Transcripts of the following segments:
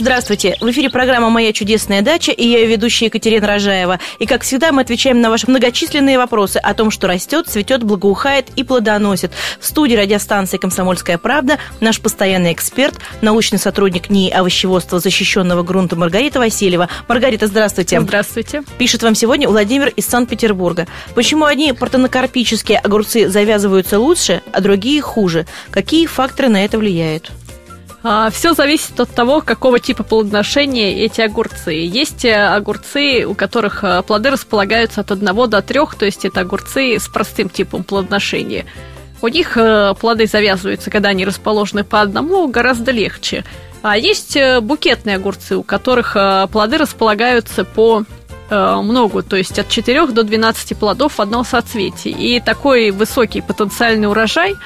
Здравствуйте! В эфире программа «Моя чудесная дача» и я ее ведущая Екатерина Рожаева. И, как всегда, мы отвечаем на ваши многочисленные вопросы о том, что растет, цветет, благоухает и плодоносит. В студии радиостанции «Комсомольская правда» наш постоянный эксперт, научный сотрудник НИИ овощеводства защищенного грунта Маргарита Васильева. Маргарита, здравствуйте! Здравствуйте! Пишет вам сегодня Владимир из Санкт-Петербурга. Почему одни партенокарпические огурцы завязываются лучше, а другие хуже? Какие факторы на это влияют? А, Все зависит от того, какого типа плодоношения эти огурцы. Есть э, огурцы, у которых э, плоды располагаются от 1 до 3, то есть это огурцы с простым типом плодоношения. У них э, плоды завязываются, когда они расположены по одному, гораздо легче. А есть букетные огурцы, у которых плоды располагаются по много, то есть от 4 до 12 плодов в одном соцветии. И такой высокий потенциальный урожай –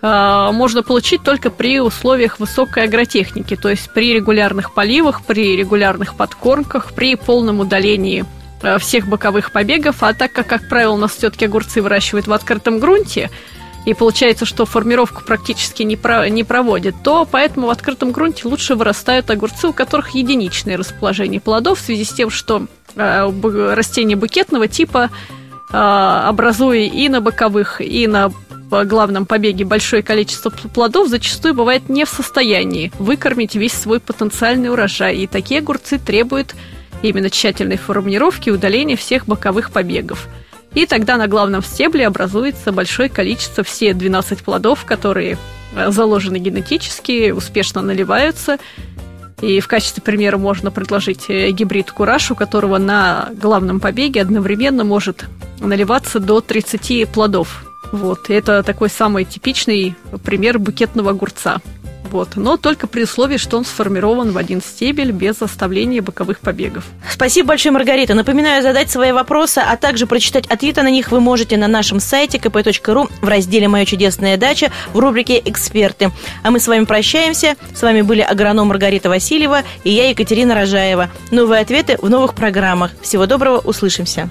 можно получить только при условиях высокой агротехники, то есть при регулярных поливах, при регулярных подкормках, при полном удалении э, всех боковых побегов, а так как, как правило, у нас все-таки огурцы выращивают в открытом грунте, и получается, что формировку практически не, про, не проводят, то поэтому в открытом грунте лучше вырастают огурцы, у которых единичное расположение плодов, в связи с тем, что э, растения букетного типа, э, образуя и на боковых, и на в главном побеге большое количество плодов зачастую бывает не в состоянии выкормить весь свой потенциальный урожай. И такие огурцы требуют именно тщательной формулировки и удаления всех боковых побегов. И тогда на главном стебле образуется большое количество, все 12 плодов, которые э, заложены генетически, успешно наливаются. И в качестве примера можно предложить э, гибрид кураж, у которого на главном побеге одновременно может наливаться до 30 плодов вот, это такой самый типичный пример букетного огурца. Вот. Но только при условии, что он сформирован в один стебель без оставления боковых побегов. Спасибо большое, Маргарита. Напоминаю, задать свои вопросы, а также прочитать ответы на них вы можете на нашем сайте kp.ru в разделе «Моя чудесная дача» в рубрике «Эксперты». А мы с вами прощаемся. С вами были агроном Маргарита Васильева и я, Екатерина Рожаева. Новые ответы в новых программах. Всего доброго, услышимся.